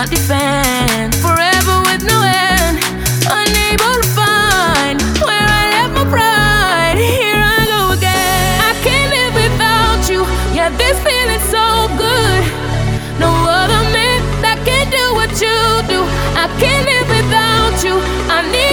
cannot defend. Forever with no end, unable to find where I left my pride. Here I go again. I can't live without you. Yeah, this feeling's so good. No other man that can do what you do. I can't live without you. I need.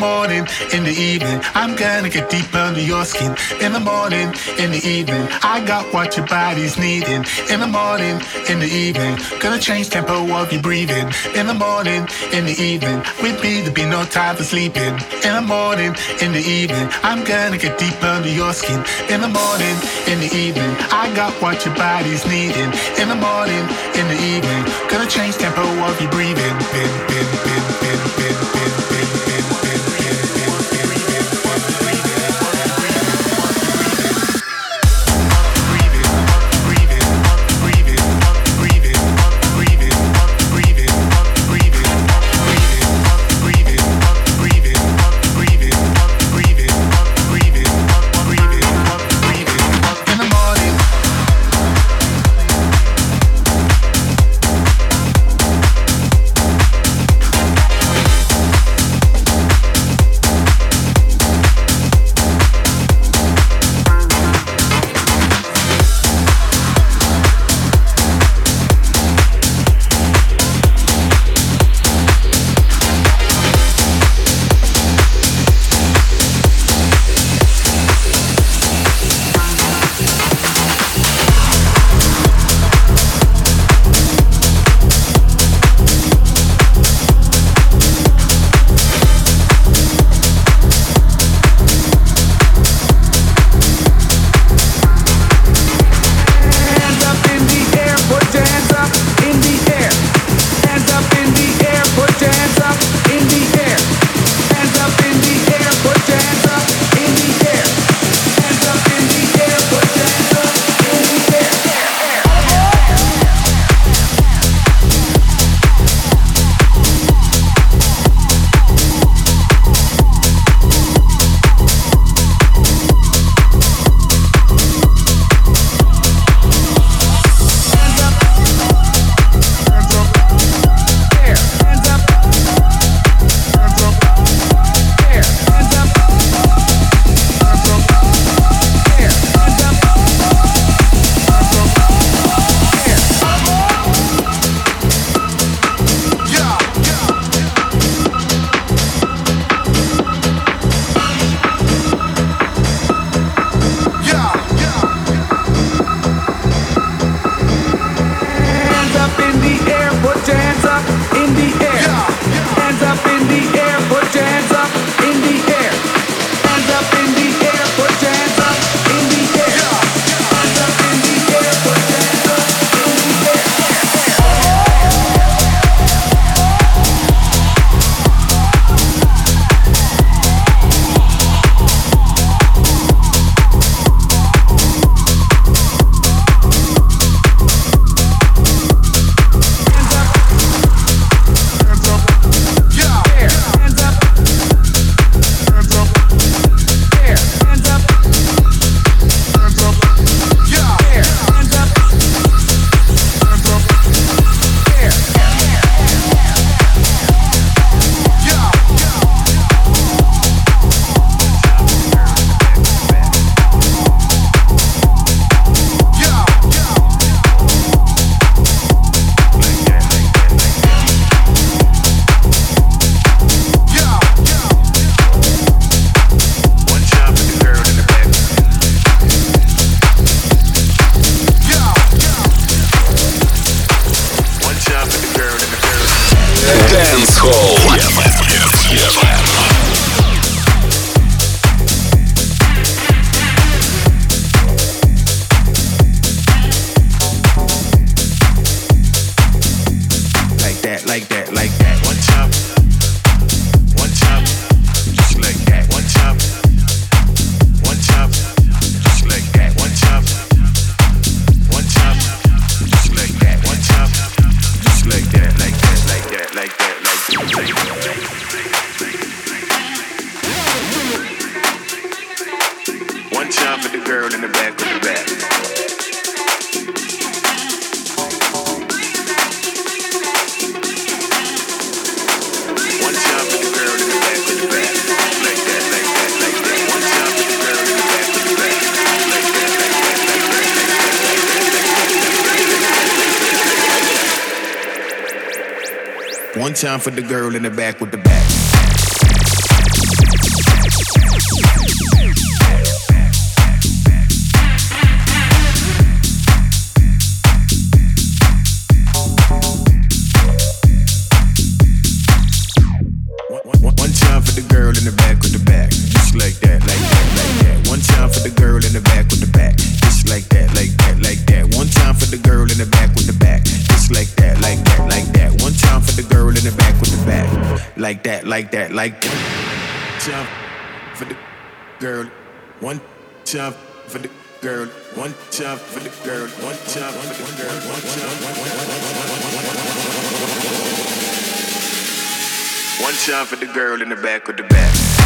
Morning, in the evening, I'm gonna get deep under your skin. In the morning, in the evening, I got what your body's needing. In the morning, in the evening, gonna change tempo of your breathing. In the morning, in the evening, with me there be no time for sleeping. In the morning, in the evening, I'm gonna get deep under your skin. In the morning, in the evening, I got what your body's needing. In the morning, in the evening, gonna change tempo of your breathing. Bin, bin, bin, for the girl in the back with the like that. Like one jump for the girl, one jump for the girl, one jump for the girl, one jump for the girl, one time, one jump for the girl in the back of the back.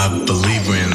I believe we're in